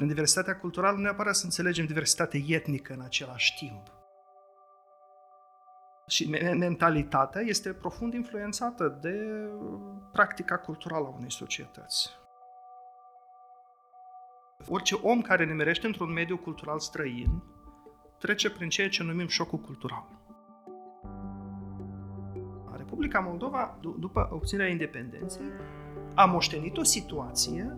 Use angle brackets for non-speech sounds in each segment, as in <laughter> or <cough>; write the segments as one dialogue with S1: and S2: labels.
S1: În diversitatea culturală nu neapărat să înțelegem diversitate etnică în același timp. Și mentalitatea este profund influențată de practica culturală a unei societăți. Orice om care ne merește într-un mediu cultural străin trece prin ceea ce numim șocul cultural. Republica Moldova, după obținerea independenței, a moștenit o situație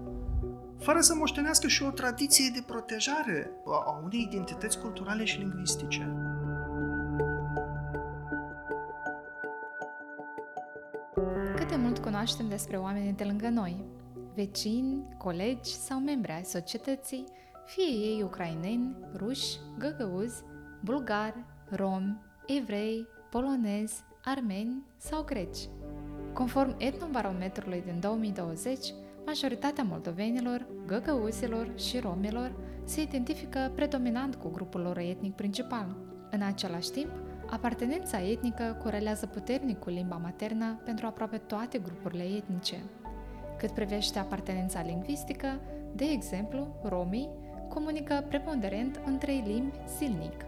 S1: fără să moștenească și o tradiție de protejare a unei identități culturale și lingvistice.
S2: Cât de mult cunoaștem despre oamenii de lângă noi, vecini, colegi sau membri ai societății, fie ei ucraineni, ruși, găgăuzi, bulgari, romi, evrei, polonezi, armeni sau greci. Conform etnobarometrului din 2020, majoritatea moldovenilor, găgăuzilor și romilor se identifică predominant cu grupul lor etnic principal. În același timp, apartenența etnică corelează puternic cu limba maternă pentru aproape toate grupurile etnice. Cât privește apartenența lingvistică, de exemplu, romii comunică preponderent în trei limbi zilnic.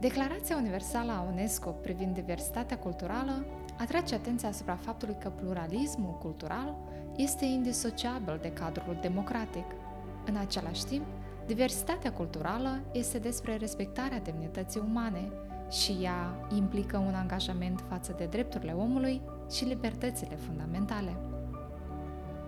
S2: Declarația Universală a UNESCO privind diversitatea culturală atrage atenția asupra faptului că pluralismul cultural este indisociabil de cadrul democratic. În același timp, diversitatea culturală este despre respectarea demnității umane și ea implică un angajament față de drepturile omului și libertățile fundamentale.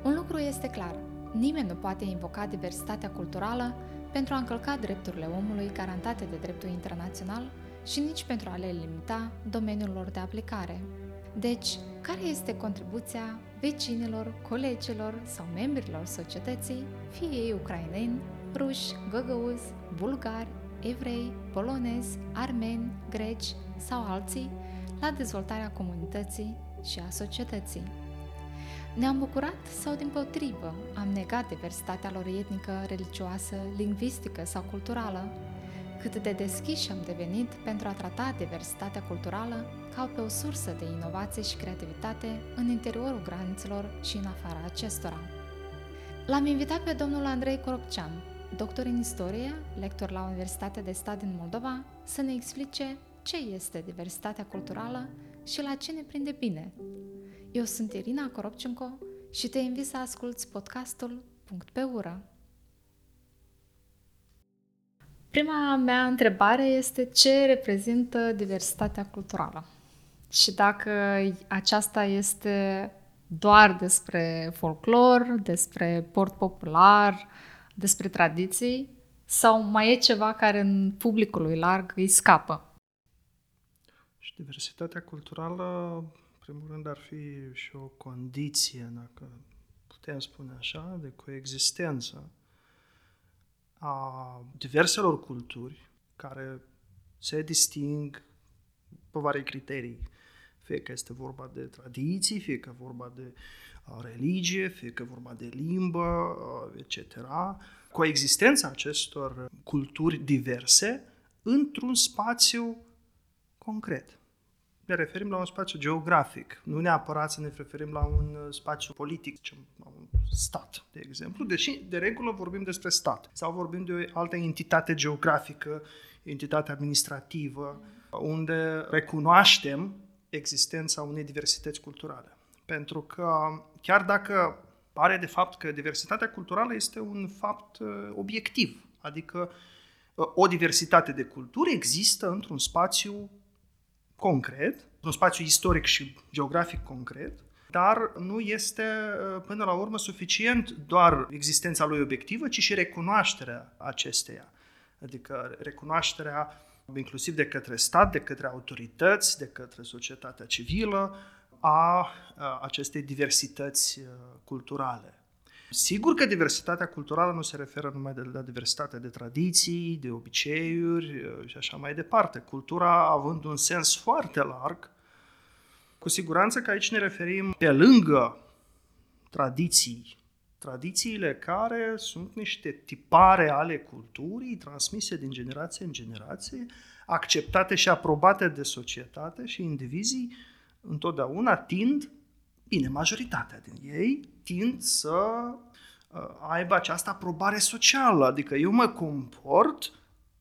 S2: Un lucru este clar, nimeni nu poate invoca diversitatea culturală pentru a încălca drepturile omului garantate de dreptul internațional și nici pentru a le limita domeniul lor de aplicare. Deci, care este contribuția vecinilor, colegilor sau membrilor societății, fie ei ucraineni, ruși, găgăuzi, bulgari, evrei, polonezi, armeni, greci sau alții, la dezvoltarea comunității și a societății. Ne-am bucurat sau din potrivă am negat diversitatea lor etnică, religioasă, lingvistică sau culturală, cât de deschiși am devenit pentru a trata diversitatea culturală ca pe o sursă de inovație și creativitate în interiorul granițelor și în afara acestora. L-am invitat pe domnul Andrei Coropcean, doctor în istorie, lector la Universitatea de Stat din Moldova, să ne explice ce este diversitatea culturală și la ce ne prinde bine. Eu sunt Irina Coropcenco și te invit să asculți podcastul Punct pe ură. Prima mea întrebare este ce reprezintă diversitatea culturală și dacă aceasta este doar despre folclor, despre port popular, despre tradiții sau mai e ceva care în publicului larg îi scapă?
S1: Și diversitatea culturală, în primul rând, ar fi și o condiție, dacă putem spune așa, de coexistență a diverselor culturi care se disting pe vari criterii. Fie că este vorba de tradiții, fie că vorba de religie, fie că vorba de limbă, etc. Coexistența acestor culturi diverse într-un spațiu concret ne referim la un spațiu geografic, nu neapărat să ne referim la un uh, spațiu politic, la un stat, de exemplu, deși de regulă vorbim despre stat sau vorbim de o altă entitate geografică, entitate administrativă, unde recunoaștem existența unei diversități culturale. Pentru că chiar dacă pare de fapt că diversitatea culturală este un fapt uh, obiectiv, adică uh, o diversitate de culturi există într-un spațiu concret, un spațiu istoric și geografic concret, dar nu este uh, până la urmă suficient doar existența lui obiectivă, ci și recunoașterea acesteia. Adică recunoașterea inclusiv de către stat, de către autorități, de către societatea civilă, a acestei diversități uh, culturale. Sigur că diversitatea culturală nu se referă numai de la diversitate de tradiții, de obiceiuri uh, și așa mai departe. Cultura având un sens foarte larg, cu siguranță că aici ne referim pe lângă tradiții, tradițiile care sunt niște tipare ale culturii transmise din generație în generație, acceptate și aprobate de societate și indivizii întotdeauna tind Bine, majoritatea din ei tind să aibă această aprobare socială, adică eu mă comport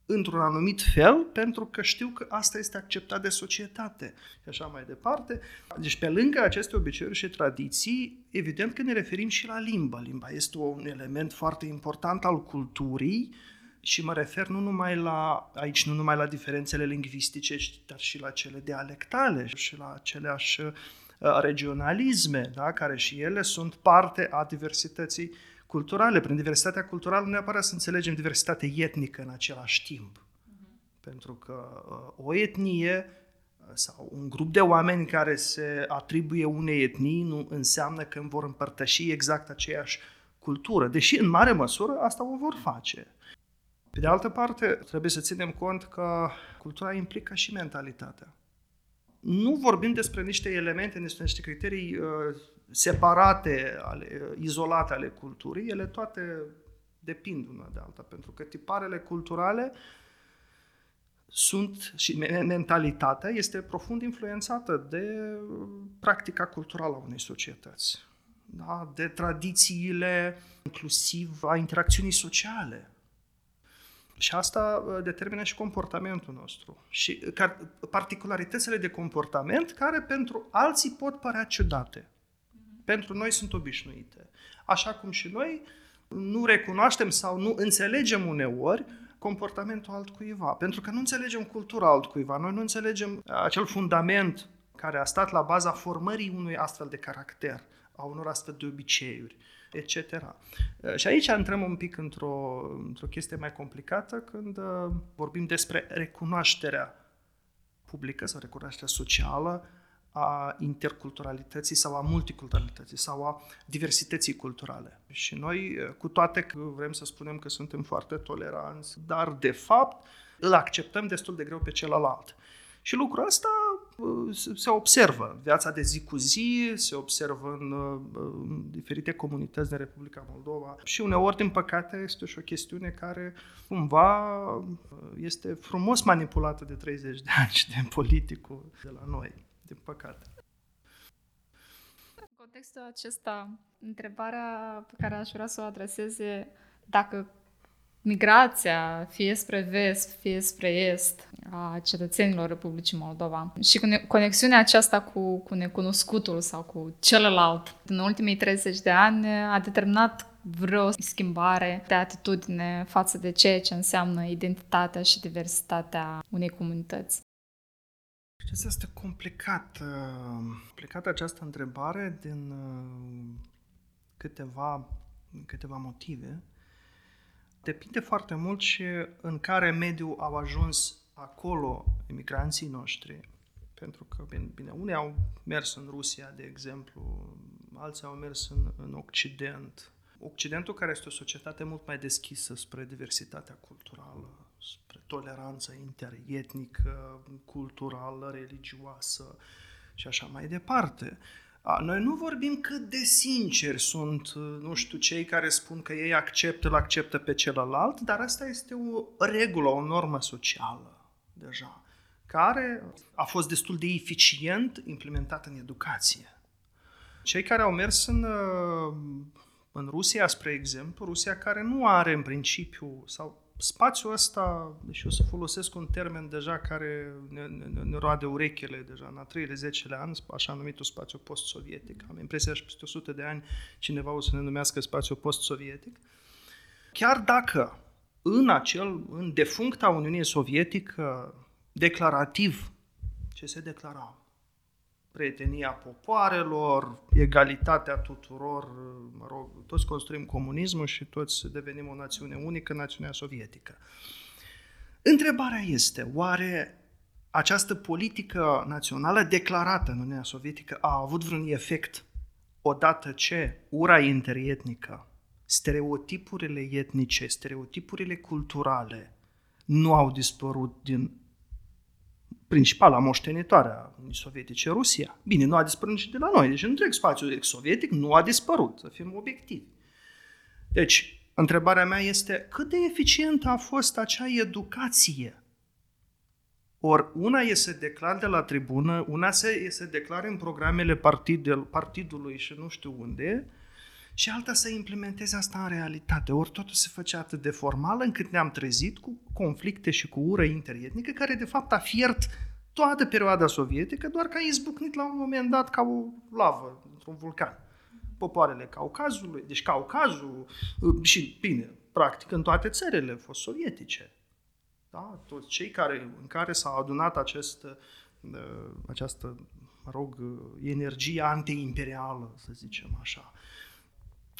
S1: într-un anumit fel pentru că știu că asta este acceptat de societate și așa mai departe. Deci pe lângă aceste obiceiuri și tradiții, evident că ne referim și la limba. Limba este un element foarte important al culturii și mă refer nu numai la, aici nu numai la diferențele lingvistice, dar și la cele dialectale și la aceleași uh, regionalisme, da? care și ele sunt parte a diversității culturale. Prin diversitatea culturală nu neapărat să înțelegem diversitate etnică în același timp. Uh-huh. Pentru că uh, o etnie uh, sau un grup de oameni care se atribuie unei etnii nu înseamnă că vor împărtăși exact aceeași cultură, deși în mare măsură asta o vor face. Pe de altă parte, trebuie să ținem cont că cultura implică și mentalitatea. Nu vorbim despre niște elemente, despre niște criterii uh, separate, ale, izolate ale culturii, ele toate depind una de alta, pentru că tiparele culturale sunt și mentalitatea este profund influențată de practica culturală a unei societăți, da? de tradițiile, inclusiv a interacțiunii sociale. Și asta uh, determină și comportamentul nostru. Și particularitățile de comportament care pentru alții pot părea ciudate. Pentru noi sunt obișnuite. Așa cum și noi nu recunoaștem sau nu înțelegem uneori comportamentul altcuiva, pentru că nu înțelegem cultura altcuiva, noi nu înțelegem acel fundament care a stat la baza formării unui astfel de caracter, a unor astfel de obiceiuri, etc. Și aici intrăm un pic într-o, într-o chestie mai complicată când uh, vorbim despre recunoașterea publică sau recunoașterea socială a interculturalității sau a multiculturalității sau a diversității culturale. Și noi, cu toate că vrem să spunem că suntem foarte toleranți, dar de fapt îl acceptăm destul de greu pe celălalt. Și lucrul ăsta uh, se observă. Viața de zi cu zi se observă în, uh, în diferite comunități din Republica Moldova. Și uneori, din păcate, este și o chestiune care cumva uh, este frumos manipulată de 30 de ani de politicul de la noi din păcate.
S2: În contextul acesta, întrebarea pe care aș vrea să o adresez e dacă migrația, fie spre vest, fie spre est, a cetățenilor Republicii Moldova și conexiunea aceasta cu, cu necunoscutul sau cu celălalt în ultimii 30 de ani a determinat vreo schimbare de atitudine față de ceea ce înseamnă identitatea și diversitatea unei comunități.
S1: Știți, este complicat, complicată această întrebare din uh, câteva, câteva motive. Depinde foarte mult și în care mediu au ajuns acolo emigranții noștri. Pentru că, bine, bine unii au mers în Rusia, de exemplu, alții au mers în, în Occident. Occidentul, care este o societate mult mai deschisă spre diversitatea culturală, spre toleranță interetnică, culturală, religioasă și așa mai departe. Noi nu vorbim cât de sinceri sunt, nu știu, cei care spun că ei acceptă, îl acceptă pe celălalt, dar asta este o regulă, o normă socială deja, care a fost destul de eficient implementată în educație. Cei care au mers în, în Rusia, spre exemplu, Rusia care nu are în principiu, sau spațiul ăsta, deci o să folosesc un termen deja care ne, ne, ne roade urechile deja în a treile, zecele ani, așa numitul spațiu post-sovietic. Am impresia că peste 100 de ani cineva o să ne numească spațiu post-sovietic. Chiar dacă în acel, în defuncta Uniunii Sovietică, declarativ, ce se declara? Prietenia popoarelor, egalitatea tuturor, mă rog, toți construim comunismul și toți devenim o națiune unică, națiunea sovietică. Întrebarea este, oare această politică națională declarată în Uniunea Sovietică a avut vreun efect odată ce ura interietnică, stereotipurile etnice, stereotipurile culturale nu au dispărut din principala moștenitoare a Uniunii Sovietice, Rusia. Bine, nu a dispărut nici de la noi, deci întreg spațiul sovietic nu a dispărut, să fim obiectivi. Deci, întrebarea mea este cât de eficientă a fost acea educație? Ori una e să declar de la tribună, una se, e să declare în programele partid, partidului și nu știu unde, și alta să implementeze asta în realitate. Ori totul se făcea atât de formal încât ne-am trezit cu conflicte și cu ură interetnică care de fapt a fiert toată perioada sovietică, doar că a izbucnit la un moment dat ca o lavă într-un vulcan. Popoarele Caucazului, deci Caucazul și, bine, practic în toate țările fost sovietice. Da? Toți cei care, în care s-a adunat acest, uh, această, mă rog, energie antiimperială, să zicem așa.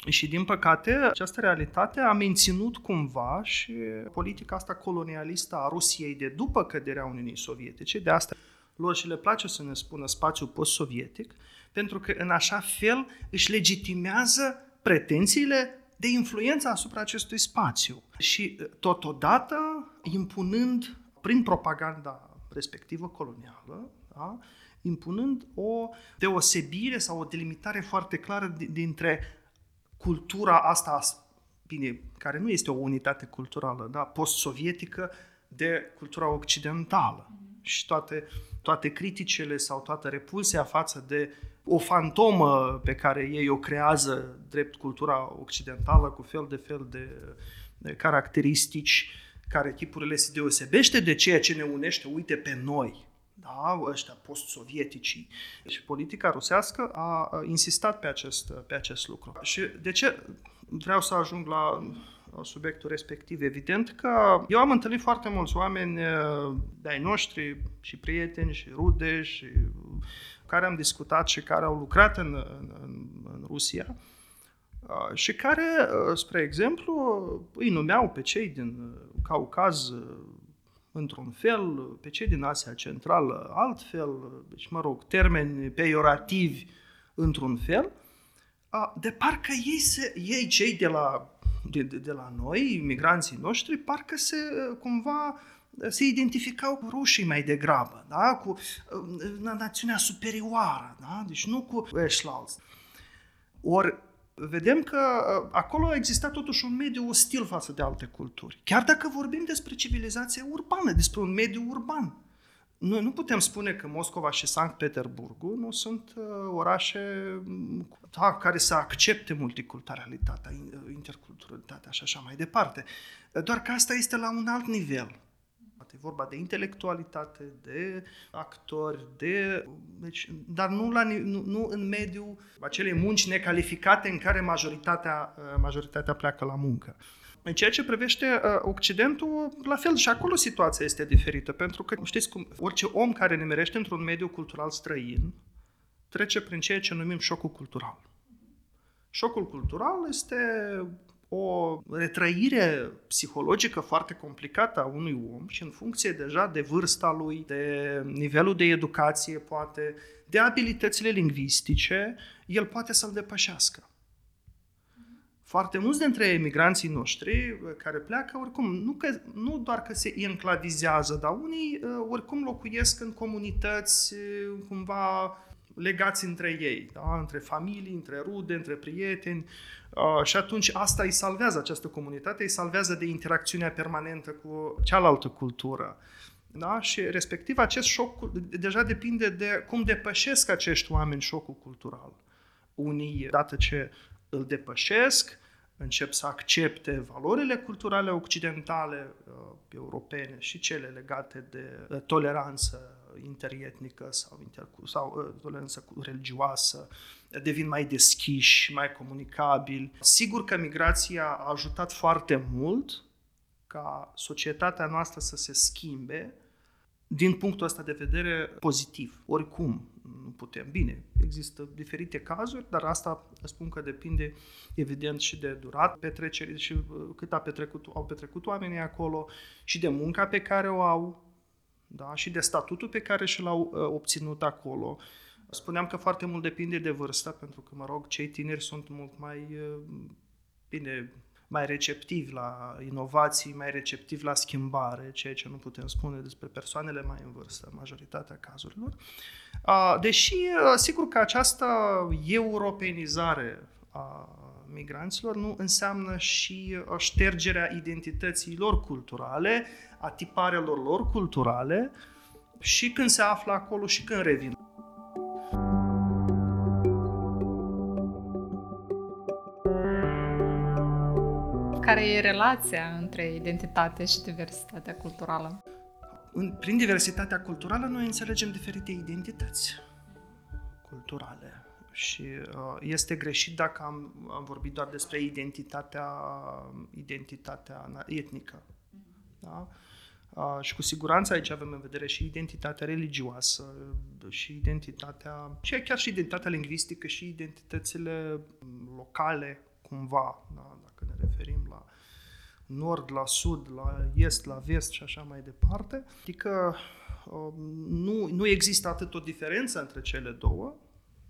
S1: Și din păcate, această realitate a menținut cumva și politica asta colonialistă a Rusiei de după căderea Uniunii Sovietice, de asta lor și le place să ne spună spațiu post-sovietic, pentru că în așa fel își legitimează pretențiile de influență asupra acestui spațiu. Și totodată impunând prin propaganda respectivă colonială, da, impunând o deosebire sau o delimitare foarte clară dintre cultura asta, bine, care nu este o unitate culturală, da, post-sovietică, de cultura occidentală. Și toate, toate criticele sau toată repulsia față de o fantomă pe care ei o creează drept cultura occidentală cu fel de fel de, de caracteristici care tipurile se deosebește de ceea ce ne unește, uite, pe noi da, ăștia post-sovietici. Și politica rusească a insistat pe acest, pe acest lucru. Și de ce vreau să ajung la subiectul respectiv? Evident că eu am întâlnit foarte mulți oameni de-ai noștri și prieteni și rude și care am discutat și care au lucrat în, în, în Rusia și care, spre exemplu, îi numeau pe cei din Caucaz într-un fel, pe cei din Asia Centrală altfel, deci, mă rog, termeni peiorativi într-un fel, de parcă ei, se, ei cei de la, de, de, de la noi, imigranții noștri, parcă se cumva se identificau cu rușii mai degrabă, da? cu uh, națiunea superioară, da? deci nu cu ășlalți. Ori vedem că uh, acolo a existat totuși un mediu ostil față de alte culturi. Chiar dacă vorbim despre civilizație urbană, despre un mediu urban. Noi nu putem spune că Moscova și Sankt Petersburgul nu sunt uh, orașe da, care să accepte multiculturalitatea, interculturalitatea și așa mai departe. Doar că asta este la un alt nivel vorba de intelectualitate, de actori, de... Deci, dar nu, la, nu, nu în mediul acelei munci necalificate în care majoritatea, uh, majoritatea pleacă la muncă. În ceea ce privește uh, Occidentul, la fel și acolo situația este diferită, pentru că știți cum, orice om care ne merește într-un mediu cultural străin trece prin ceea ce numim șocul cultural. Șocul cultural este o retrăire psihologică foarte complicată a unui om și în funcție deja de vârsta lui, de nivelul de educație, poate, de abilitățile lingvistice, el poate să-l depășească. Foarte mulți dintre emigranții noștri care pleacă, oricum, nu, că, nu doar că se enclavizează, dar unii oricum locuiesc în comunități cumva legați între ei, da? între familii, între rude, între prieteni uh, și atunci asta îi salvează această comunitate, îi salvează de interacțiunea permanentă cu cealaltă cultură. Da? Și respectiv acest șoc deja depinde de cum depășesc acești oameni șocul cultural. Unii, dată ce îl depășesc, încep să accepte valorile culturale occidentale, uh, europene și cele legate de uh, toleranță interietnică sau, inter, sau uh, toleranță religioasă, devin mai deschiși, mai comunicabili. Sigur că migrația a ajutat foarte mult ca societatea noastră să se schimbe din punctul ăsta de vedere pozitiv. Oricum, nu putem. Bine, există diferite cazuri, dar asta spun că depinde evident și de durat petrecerii și uh, cât a petrecut, au petrecut oamenii acolo și de munca pe care o au da? și de statutul pe care și l-au uh, obținut acolo. Spuneam că foarte mult depinde de vârstă, pentru că, mă rog, cei tineri sunt mult mai uh, bine mai receptivi la inovații, mai receptivi la schimbare, ceea ce nu putem spune despre persoanele mai în vârstă, majoritatea cazurilor. Deși, sigur că această europenizare a migranților nu înseamnă și ștergerea identității lor culturale, a tiparelor lor culturale și când se află acolo și când revin.
S2: Care e relația între identitate și diversitatea culturală?
S1: În, prin diversitatea culturală noi înțelegem diferite identități culturale și uh, este greșit dacă am, am vorbit doar despre identitatea, identitatea etnică. Da? Uh, și cu siguranță aici avem în vedere și identitatea religioasă, și identitatea, și chiar și identitatea lingvistică și identitățile locale, cumva, da? dacă ne referim la nord, la sud, la est, la vest și așa mai departe. Adică uh, nu, nu există atât o diferență între cele două,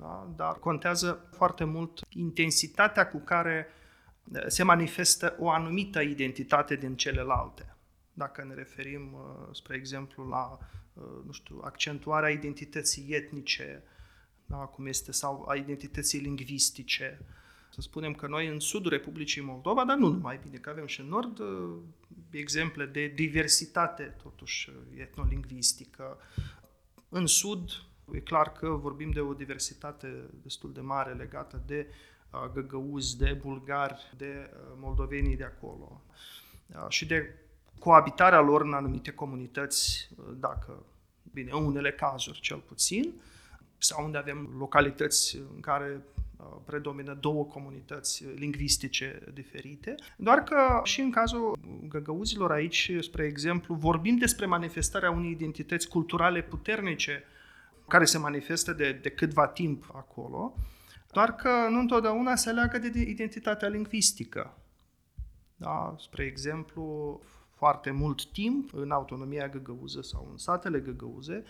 S1: da? dar contează foarte mult intensitatea cu care uh, se manifestă o anumită identitate din celelalte. Dacă ne referim, uh, spre exemplu, la uh, nu știu, accentuarea identității etnice, da, cum este, sau a identității lingvistice. Să spunem că noi în sudul Republicii Moldova, dar nu numai bine, că avem și în nord exemple de diversitate, totuși, etnolingvistică. În sud, E clar că vorbim de o diversitate destul de mare legată de uh, găgăuzi, de bulgari, de uh, moldovenii de acolo. Uh, și de coabitarea lor în anumite comunități, dacă, bine, în unele cazuri cel puțin, sau unde avem localități în care predomină două comunități lingvistice diferite, doar că și în cazul găgăuzilor aici, spre exemplu, vorbim despre manifestarea unei identități culturale puternice care se manifestă de, de câtva timp acolo, doar că nu întotdeauna se leagă de identitatea lingvistică. Da? Spre exemplu, foarte mult timp în autonomia găgăuză sau în satele găgăuze,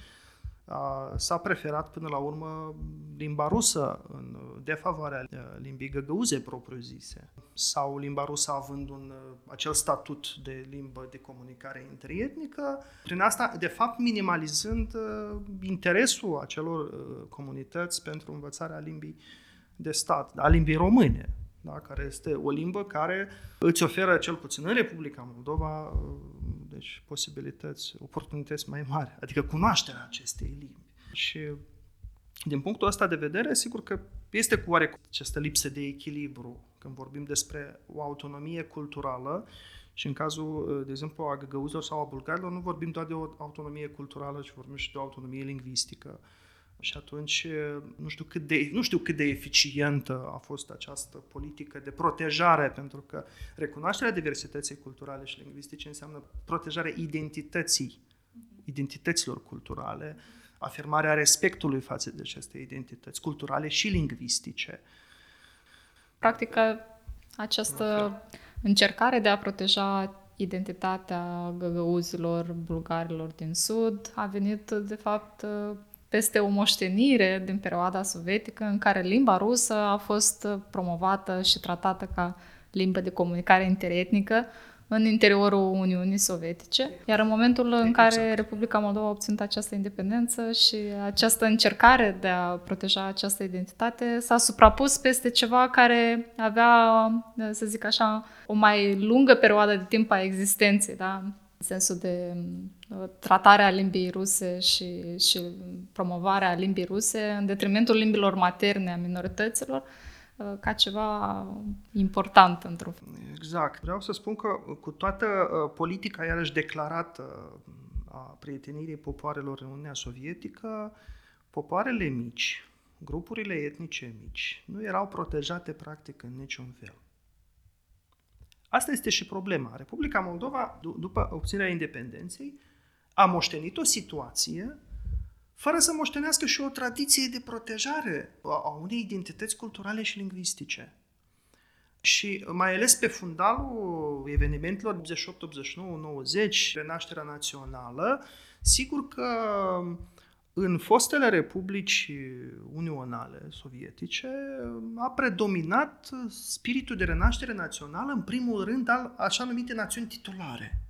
S1: s-a preferat până la urmă limba rusă în defavoarea limbii găgăuze propriu-zise. Sau limba rusă având un, acel statut de limbă de comunicare interietnică, prin asta, de fapt, minimalizând interesul acelor comunități pentru învățarea limbii de stat, a limbii române, da? care este o limbă care îți oferă, cel puțin în Republica Moldova, deci posibilități, oportunități mai mari, adică cunoașterea acestei limbi. Și din punctul ăsta de vedere, sigur că este cu oarecum această lipsă de echilibru când vorbim despre o autonomie culturală și în cazul, de exemplu, a găgăuzilor sau a bulgarilor, nu vorbim doar de o autonomie culturală, ci vorbim și de o autonomie lingvistică. Și atunci nu știu cât de, nu știu cât de eficientă a fost această politică de protejare, pentru că recunoașterea diversității culturale și lingvistice înseamnă protejarea identității, identităților culturale, afirmarea respectului față de aceste identități culturale și lingvistice.
S2: Practic, această încercare de a proteja identitatea găgăuzilor bulgarilor din Sud a venit, de fapt, peste o moștenire din perioada sovietică în care limba rusă a fost promovată și tratată ca limbă de comunicare interetnică în interiorul Uniunii Sovietice. Iar în momentul în care exact. Republica Moldova a obținut această independență și această încercare de a proteja această identitate s-a suprapus peste ceva care avea, să zic așa, o mai lungă perioadă de timp a existenței, da? în sensul de uh, tratarea limbii ruse și, și promovarea limbii ruse în detrimentul limbilor materne a minorităților uh, ca ceva important într-un
S1: Exact. Vreau să spun că cu toată uh, politica iarăși declarată a prietenirii popoarelor în Uniunea Sovietică, popoarele mici, grupurile etnice mici, nu erau protejate practic în niciun fel. Asta este și problema. Republica Moldova, după obținerea independenței, a moștenit o situație fără să moștenească și o tradiție de protejare a unei identități culturale și lingvistice. Și mai ales pe fundalul evenimentelor 88, 89, 90, renașterea națională, sigur că în fostele republici unionale sovietice a predominat spiritul de renaștere națională, în primul rând al așa numite națiuni titulare.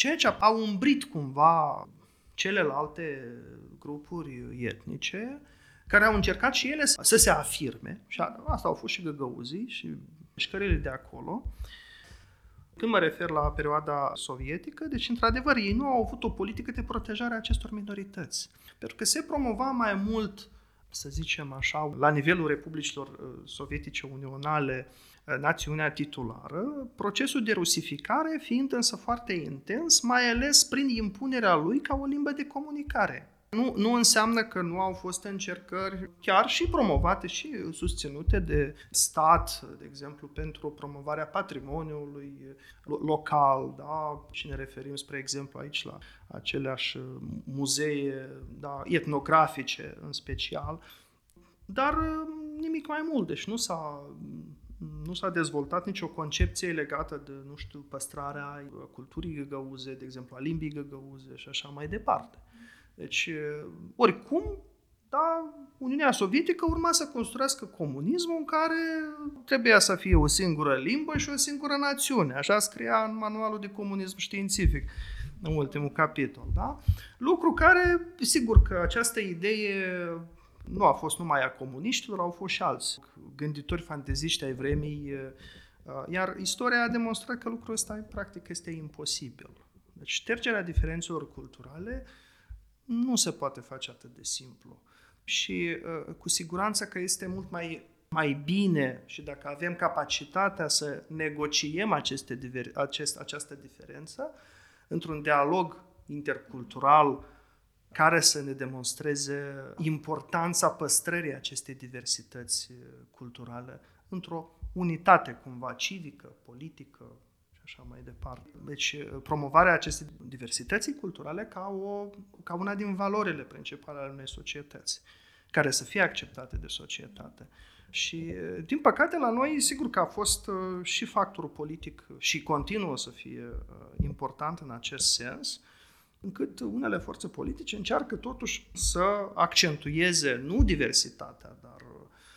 S1: Ceea ce a umbrit cumva celelalte grupuri etnice, care au încercat și ele să se afirme, și asta au fost și găgăuzii și mișcările de acolo, când mă refer la perioada sovietică, deci, într-adevăr, ei nu au avut o politică de protejare a acestor minorități. Pentru că se promova mai mult să zicem așa, la nivelul republicilor uh, sovietice unionale, uh, națiunea titulară, procesul de rusificare fiind însă foarte intens, mai ales prin impunerea lui ca o limbă de comunicare. Nu, nu înseamnă că nu au fost încercări chiar și promovate și susținute de stat, de exemplu, pentru promovarea patrimoniului local, da? și ne referim, spre exemplu, aici la aceleași muzee da? etnografice în special, dar nimic mai mult, deci nu s-a nu s-a dezvoltat nicio concepție legată de, nu știu, păstrarea culturii găgăuze, de exemplu, a limbii găgăuze și așa mai departe. Deci, oricum, da, Uniunea Sovietică urma să construiască comunismul în care trebuia să fie o singură limbă și o singură națiune. Așa scria în manualul de comunism științific, în ultimul capitol. Da? Lucru care, sigur că această idee nu a fost numai a comuniștilor, au fost și alți gânditori fanteziști ai vremii, iar istoria a demonstrat că lucrul ăsta practic este imposibil. Deci ștergerea diferențelor culturale nu se poate face atât de simplu. Și uh, cu siguranță că este mult mai, mai bine și dacă avem capacitatea să negociem aceste diver, acest, această diferență într-un dialog intercultural care să ne demonstreze importanța păstrării acestei diversități uh, culturale într-o unitate cumva civică, politică, așa mai departe. Deci, uh, promovarea acestei diversității culturale ca, o, ca una din valorile principale ale unei societăți, care să fie acceptate de societate. Și, uh, din păcate, la noi, sigur că a fost uh, și factorul politic și continuă să fie important în acest sens, încât unele forțe politice încearcă totuși să accentueze nu diversitatea, dar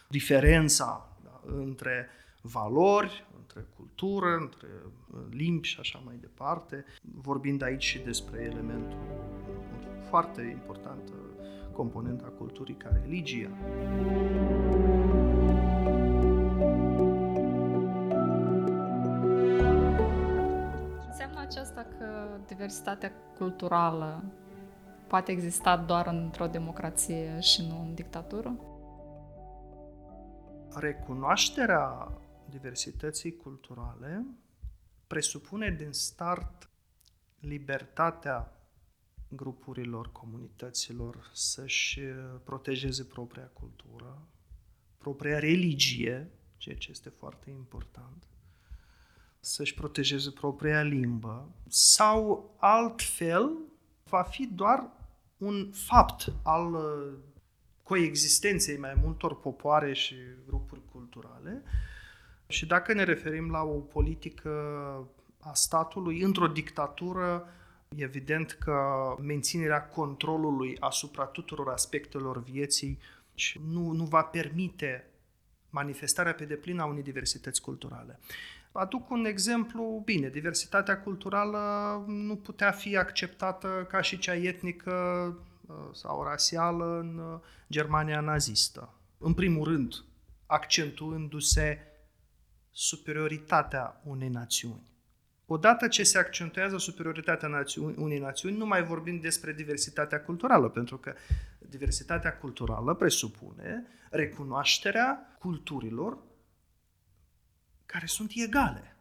S1: diferența da, între valori, între cultură, între uh, limbi și așa mai departe, vorbind aici și despre elementul foarte important componenta culturii ca religia.
S2: Că diversitatea culturală poate exista doar într-o democrație și nu în dictatură?
S1: Recunoașterea diversității culturale presupune din start libertatea grupurilor, comunităților să-și protejeze propria cultură, propria religie, ceea ce este foarte important, să-și protejeze propria limbă sau altfel va fi doar un fapt al coexistenței mai multor popoare și grupuri culturale și dacă ne referim la o politică a statului într-o dictatură, evident că menținerea controlului asupra tuturor aspectelor vieții nu, nu va permite manifestarea pe deplin a unei diversități culturale. Aduc un exemplu, bine, diversitatea culturală nu putea fi acceptată ca și cea etnică uh, sau rasială în uh, Germania nazistă. În primul rând, accentuându-se superioritatea unei națiuni. Odată ce se accentuează superioritatea națiuni, unei națiuni, nu mai vorbim despre diversitatea culturală, pentru că diversitatea culturală presupune recunoașterea culturilor care sunt egale.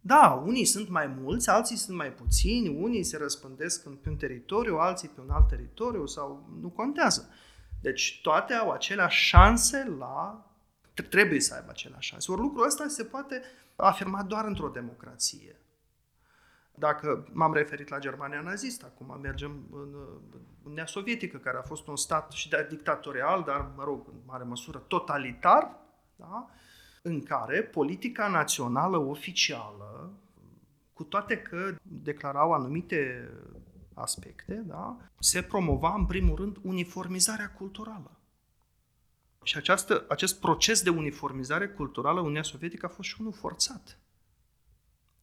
S1: Da, unii sunt mai mulți, alții sunt mai puțini, unii se răspândesc pe un teritoriu, alții pe un alt teritoriu sau nu contează. Deci toate au aceleași șanse la trebuie să aibă aceleași șanse. Ori lucrul ăsta se poate afirma doar într-o democrație. Dacă m-am referit la Germania nazistă, acum mergem în Uniunea Sovietică, care a fost un stat și de dictatorial, dar, mă rog, în mare măsură totalitar, da? În care politica națională oficială, cu toate că declarau anumite aspecte, da? se promova în primul rând uniformizarea culturală. Și această, acest proces de uniformizare culturală în Uniunea Sovietică a fost și unul forțat.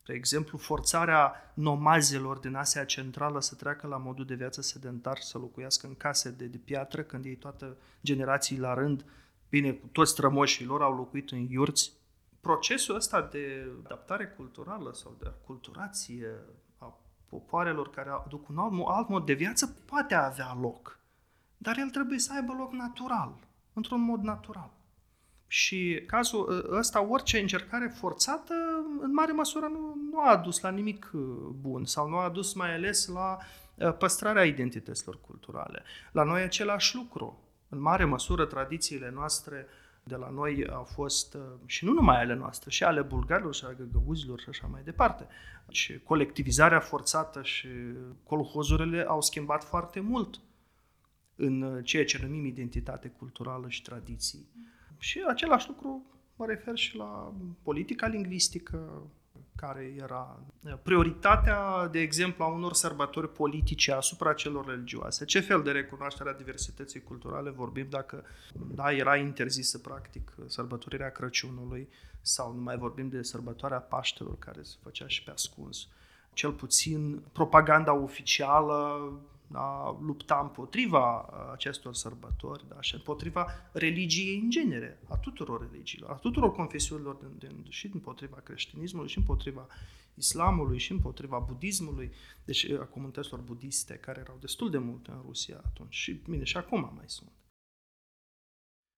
S1: De exemplu, forțarea nomazelor din Asia Centrală să treacă la modul de viață sedentar, să locuiască în case de, de piatră, când ei toată generații la rând, bine, toți strămoșii lor au locuit în iurți. Procesul ăsta de adaptare culturală sau de aculturație a popoarelor care aduc un alt, alt mod de viață poate avea loc dar el trebuie să aibă loc natural, într-un mod natural. Și cazul ăsta, orice încercare forțată, în mare măsură nu, nu a adus la nimic uh, bun sau nu a adus mai ales la uh, păstrarea identităților culturale. La noi același lucru. În mare măsură, tradițiile noastre de la noi au fost, uh, și nu numai ale noastre, și ale bulgarilor și ale găgăuzilor și așa mai departe. Și colectivizarea forțată și colhozurile au schimbat foarte mult în ceea ce numim identitate culturală și tradiții. Și același lucru mă refer și la politica lingvistică, care era prioritatea, de exemplu, a unor sărbători politice asupra celor religioase. Ce fel de recunoaștere a diversității culturale vorbim dacă da, era interzisă, practic, sărbătorirea Crăciunului sau nu mai vorbim de sărbătoarea Paștelor, care se făcea și pe ascuns. Cel puțin propaganda oficială da, lupta împotriva uh, acestor sărbători da, și împotriva religiei în genere, a tuturor religiilor, a tuturor confesiunilor, din, din, și împotriva creștinismului, și împotriva islamului, și împotriva budismului, deci a comunităților budiste, care erau destul de multe în Rusia atunci și, bine, și acum mai sunt.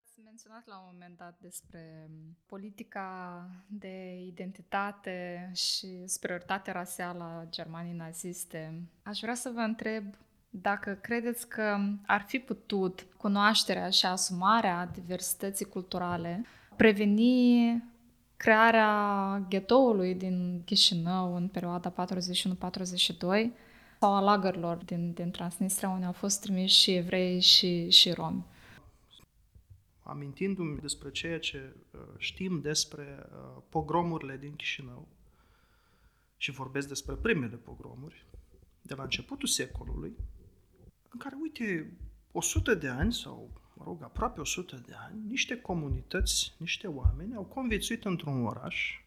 S2: Ați menționat la un moment dat despre politica de identitate și superioritate raseală a Germaniei naziste. Aș vrea să vă întreb dacă credeți că ar fi putut cunoașterea și asumarea diversității culturale preveni crearea ghetoului din Chișinău în perioada 41-42 sau a lagărilor din, din Transnistria unde au fost trimiși și evrei și, și romi.
S1: Amintindu-mi despre ceea ce uh, știm despre uh, pogromurile din Chișinău și vorbesc despre primele pogromuri de la începutul secolului, în care, uite, 100 de ani sau, mă rog, aproape 100 de ani, niște comunități, niște oameni au conviețuit într-un oraș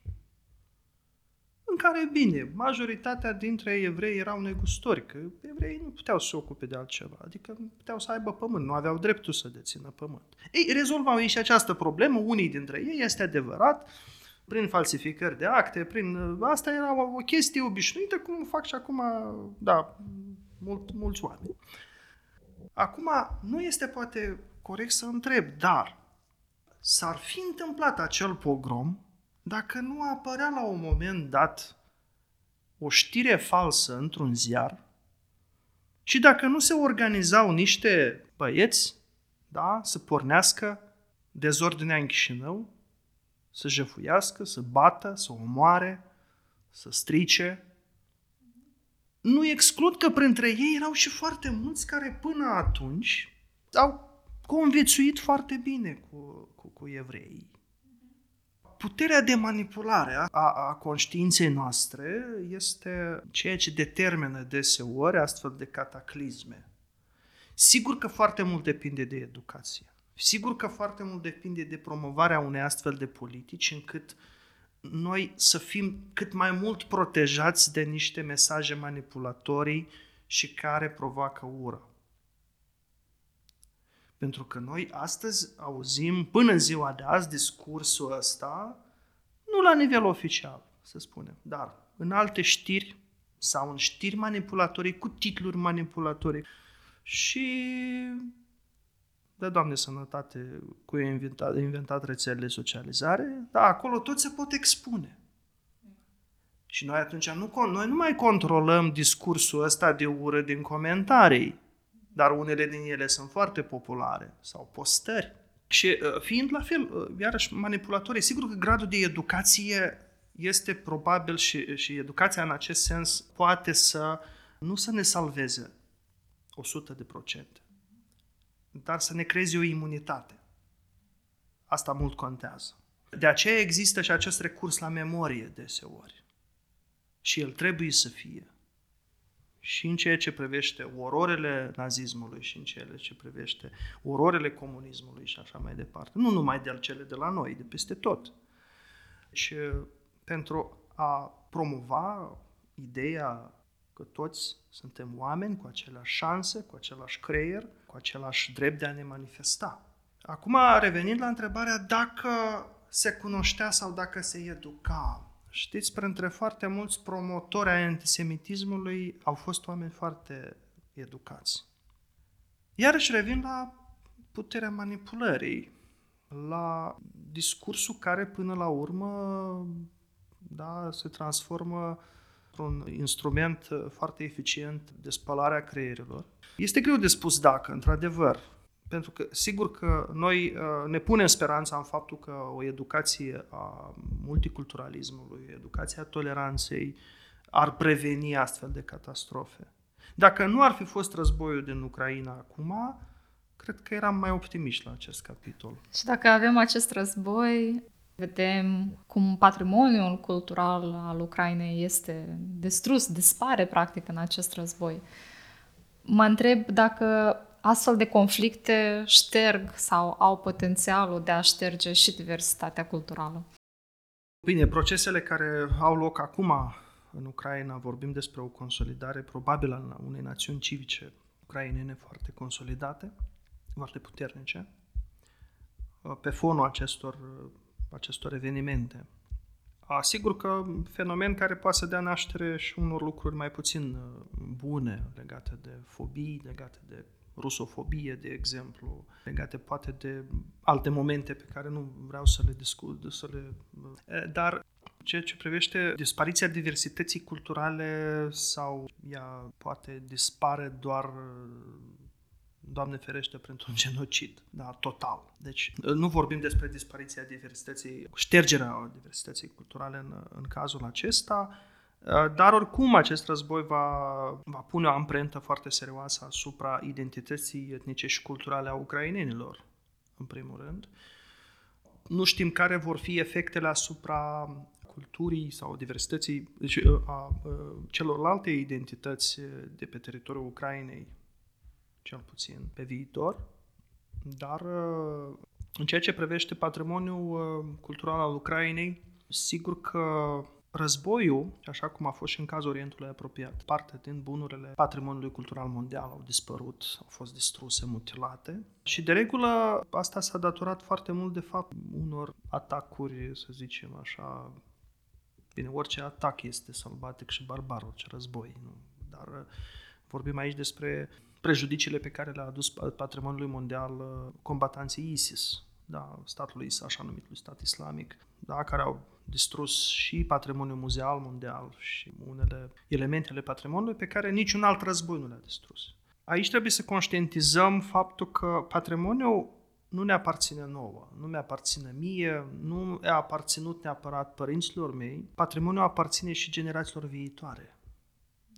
S1: în care, bine, majoritatea dintre evrei erau negustori, că evreii nu puteau să se ocupe de altceva, adică nu puteau să aibă pământ, nu aveau dreptul să dețină pământ. Ei, rezolvau ei și această problemă, unii dintre ei, este adevărat, prin falsificări de acte, prin... Asta era o chestie obișnuită, cum fac și acum, da, mult, mulți oameni. Acum, nu este poate corect să întreb, dar s-ar fi întâmplat acel pogrom dacă nu apărea la un moment dat o știre falsă într-un ziar? Și dacă nu se organizau niște băieți da, să pornească dezordinea în Chișinău, să jefuiască, să bată, să omoare, să strice, nu exclud că printre ei erau și foarte mulți care până atunci au conviețuit foarte bine cu, cu, cu evreii. Puterea de manipulare a, a conștiinței noastre este ceea ce determină deseori astfel de cataclisme. Sigur că foarte mult depinde de educație. Sigur că foarte mult depinde de promovarea unei astfel de politici încât uh, noi să fim cât mai mult protejați de niște mesaje manipulatorii și care provoacă ură. Pentru că noi astăzi auzim, până în ziua de azi, discursul ăsta, nu la nivel oficial, să spunem, dar în alte știri sau în știri manipulatorii, cu titluri manipulatorii. Și de Doamne Sănătate, cu ei inventat, inventat rețelele socializare, da, acolo tot se pot expune. Și noi atunci nu, noi nu mai controlăm discursul ăsta de ură din comentarii, dar unele din ele sunt foarte populare, sau postări. Și uh, fiind la fel, uh, iarăși manipulatorii, sigur că gradul de educație este probabil și, și educația în acest sens poate să nu să ne salveze 100 de procente dar să ne creezi o imunitate. Asta mult contează. De aceea există și acest recurs la memorie deseori. Și el trebuie să fie. Și în ceea ce privește ororele nazismului și în ceea ce privește ororele comunismului și așa mai departe. Nu numai de cele de la noi, de peste tot. Și pentru a promova ideea că toți suntem oameni cu aceleași șanse, cu același creier, cu același drept de a ne manifesta. Acum, revenind la întrebarea dacă se cunoștea sau dacă se educa. Știți, printre foarte mulți promotori ai antisemitismului au fost oameni foarte educați. Iarăși revin la puterea manipulării, la discursul care până la urmă da, se transformă într-un instrument foarte eficient de spălare a creierilor. Este greu de spus dacă, într-adevăr, pentru că sigur că noi uh, ne punem speranța în faptul că o educație a multiculturalismului, educația toleranței ar preveni astfel de catastrofe. Dacă nu ar fi fost războiul din Ucraina acum, cred că eram mai optimiști la acest capitol.
S2: Și dacă avem acest război, vedem cum patrimoniul cultural al Ucrainei este distrus, dispare practic în acest război. Mă întreb dacă astfel de conflicte șterg sau au potențialul de a șterge și diversitatea culturală.
S1: Bine, procesele care au loc acum în Ucraina, vorbim despre o consolidare probabilă a unei națiuni civice ucrainene foarte consolidate, foarte puternice, pe fonul acestor, acestor evenimente. Asigur că fenomen care poate să dea naștere și unor lucruri mai puțin bune legate de fobii, legate de rusofobie, de exemplu, legate poate de alte momente pe care nu vreau să le discut, să le... Dar ceea ce privește dispariția diversității culturale sau ea poate dispare doar Doamne ferește, pentru un genocid, da, total. Deci nu vorbim despre dispariția diversității, ștergerea diversității culturale în, în cazul acesta, dar oricum acest război va, va pune o amprentă foarte serioasă asupra identității etnice și culturale a ucrainenilor, în primul rând. Nu știm care vor fi efectele asupra culturii sau diversității deci, a, a celorlalte identități de pe teritoriul Ucrainei, cel puțin pe viitor, dar în ceea ce privește patrimoniul cultural al Ucrainei, sigur că Războiul, așa cum a fost și în cazul Orientului apropiat, parte din bunurile patrimoniului cultural mondial au dispărut, au fost distruse, mutilate. Și de regulă asta s-a datorat foarte mult de fapt unor atacuri, să zicem așa, bine, orice atac este sălbatic și barbar, orice război, nu? dar uh, vorbim aici despre prejudiciile pe care le-a adus patrimoniului mondial uh, combatanții ISIS, da, statului așa numitului stat islamic, da, care au distrus și patrimoniul muzeal mondial și unele elemente ale patrimoniului pe care niciun alt război nu le-a distrus. Aici trebuie să conștientizăm faptul că patrimoniul nu ne aparține nouă, nu mi aparține mie, nu a aparținut neapărat părinților mei, patrimoniul aparține și generațiilor viitoare.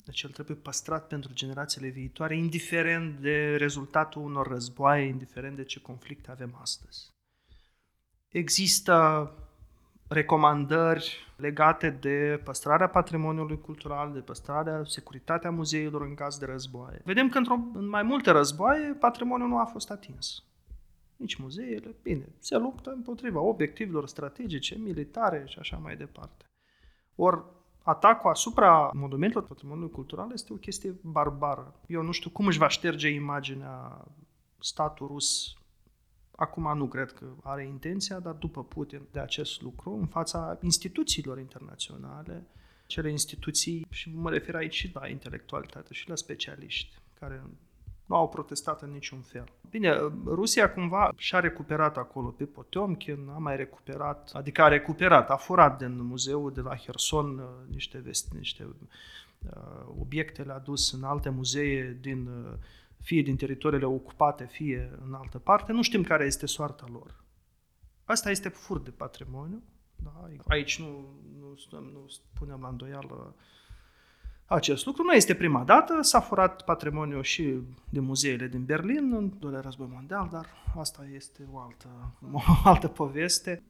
S1: Deci el trebuie păstrat pentru generațiile viitoare, indiferent de rezultatul unor războaie, indiferent de ce conflicte avem astăzi. Există recomandări legate de păstrarea patrimoniului cultural, de păstrarea, securitatea muzeilor în caz de războaie. Vedem că într-o, în mai multe războaie patrimoniul nu a fost atins. Nici muzeele, bine, se luptă împotriva obiectivelor strategice, militare și așa mai departe. Ori atacul asupra monumentelor patrimoniului cultural este o chestie barbară. Eu nu știu cum își va șterge imaginea statul rus Acum nu cred că are intenția, dar după Putin de acest lucru, în fața instituțiilor internaționale, cele instituții, și mă refer aici și la intelectualitate și la specialiști, care nu au protestat în niciun fel. Bine, Rusia cumva și-a recuperat acolo pe Potemkin, a mai recuperat, adică a recuperat, a furat din muzeul de la Herson uh, niște, vesti, niște uh, obiecte, le-a dus în alte muzee din uh, fie din teritoriile ocupate, fie în altă parte, nu știm care este soarta lor. Asta este fur de patrimoniu. Da? Aici nu, nu, nu punem la îndoială acest lucru. Nu este prima dată, s-a furat patrimoniul și de muzeele din Berlin în doilea război mondial, dar asta este o altă, <laughs> o altă poveste.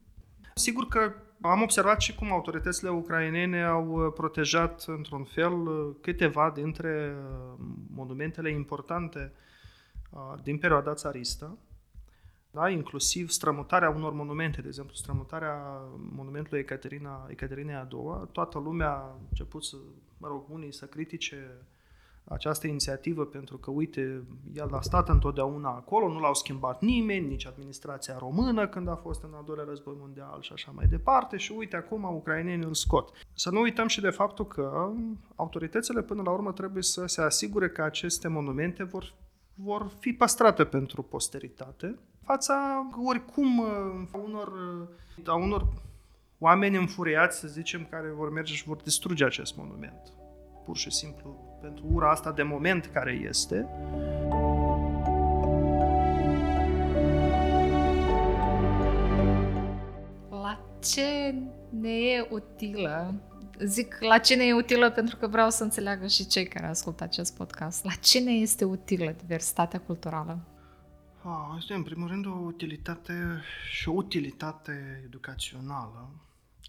S1: Sigur că am observat și cum autoritățile ucrainene au uh, protejat într-un fel uh, câteva dintre uh, monumentele importante din perioada țaristă, da? inclusiv strămutarea unor monumente, de exemplu, strămutarea monumentului Ecaterina, Ecaterinei a doua, toată lumea a început să, mă rog, unii să critique această inițiativă pentru că, uite, el a stat întotdeauna acolo, nu l-au schimbat nimeni, nici administrația română când a fost în al doilea război mondial și așa mai departe și uite, acum ucrainenii îl scot. Să nu uităm și de faptul că autoritățile până la urmă trebuie să se asigure că aceste monumente vor vor fi păstrate pentru posteritate, fața oricum a unor, a unor oameni înfuriați, să zicem, care vor merge și vor distruge acest monument. Pur și simplu pentru ura asta de moment care este.
S2: La ce ne e utilă zic la ce ne e utilă pentru că vreau să înțeleagă și cei care ascultă acest podcast. La ce ne este utilă diversitatea culturală?
S1: Ah, este în primul rând o utilitate și o utilitate educațională,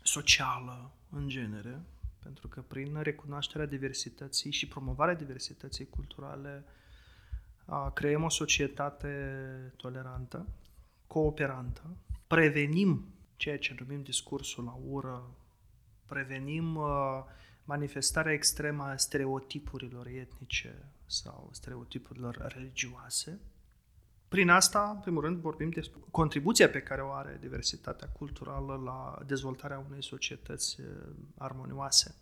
S1: socială în genere, pentru că prin recunoașterea diversității și promovarea diversității culturale creăm o societate tolerantă, cooperantă, prevenim ceea ce numim discursul la ură, prevenim uh, manifestarea extremă a stereotipurilor etnice sau stereotipurilor religioase. Prin asta, în primul rând, vorbim despre contribuția pe care o are diversitatea culturală la dezvoltarea unei societăți uh, armonioase.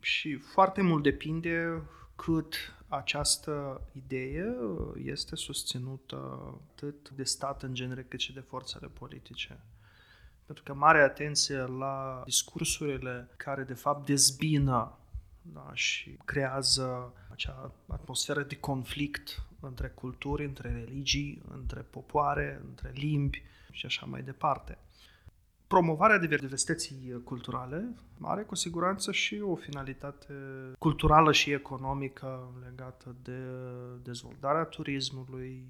S1: Și foarte mult depinde cât această idee uh, este susținută atât de stat în genere cât și de forțele politice. Pentru că mare atenție la discursurile care de fapt dezbină da, și creează acea atmosferă de conflict între culturi, între religii, între popoare, între limbi și așa mai departe. Promovarea diversității culturale are cu siguranță și o finalitate culturală și economică legată de dezvoltarea turismului,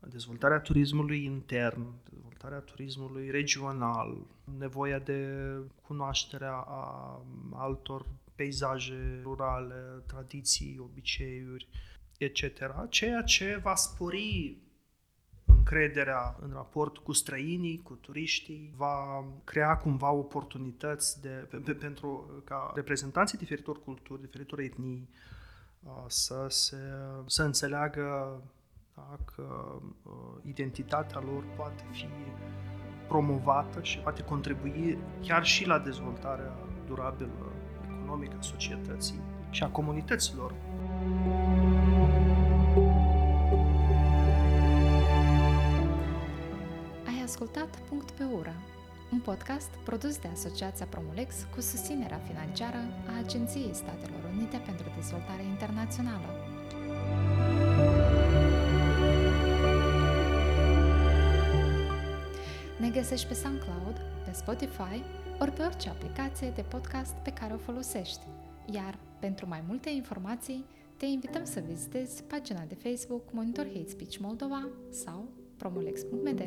S1: dezvoltarea turismului intern, dezvoltarea turismului regional, nevoia de cunoașterea a altor peisaje rurale, tradiții, obiceiuri, etc., ceea ce va spori încrederea în raport cu străinii, cu turiștii, va crea cumva oportunități de, pe, pe, pentru ca reprezentanții diferitor culturi, diferitor etnii să, se, să înțeleagă da? că uh, identitatea lor poate fi promovată și poate contribui chiar și la dezvoltarea durabilă economică a societății și a comunităților.
S2: Ai ascultat Punct pe Ura, un podcast produs de Asociația Promulex cu susținerea financiară a Agenției Statelor Unite pentru Dezvoltare Internațională. Ne găsești pe SoundCloud, pe Spotify ori pe orice aplicație de podcast pe care o folosești. Iar pentru mai multe informații, te invităm să vizitezi pagina de Facebook Monitor Hate Speech Moldova sau promolex.md.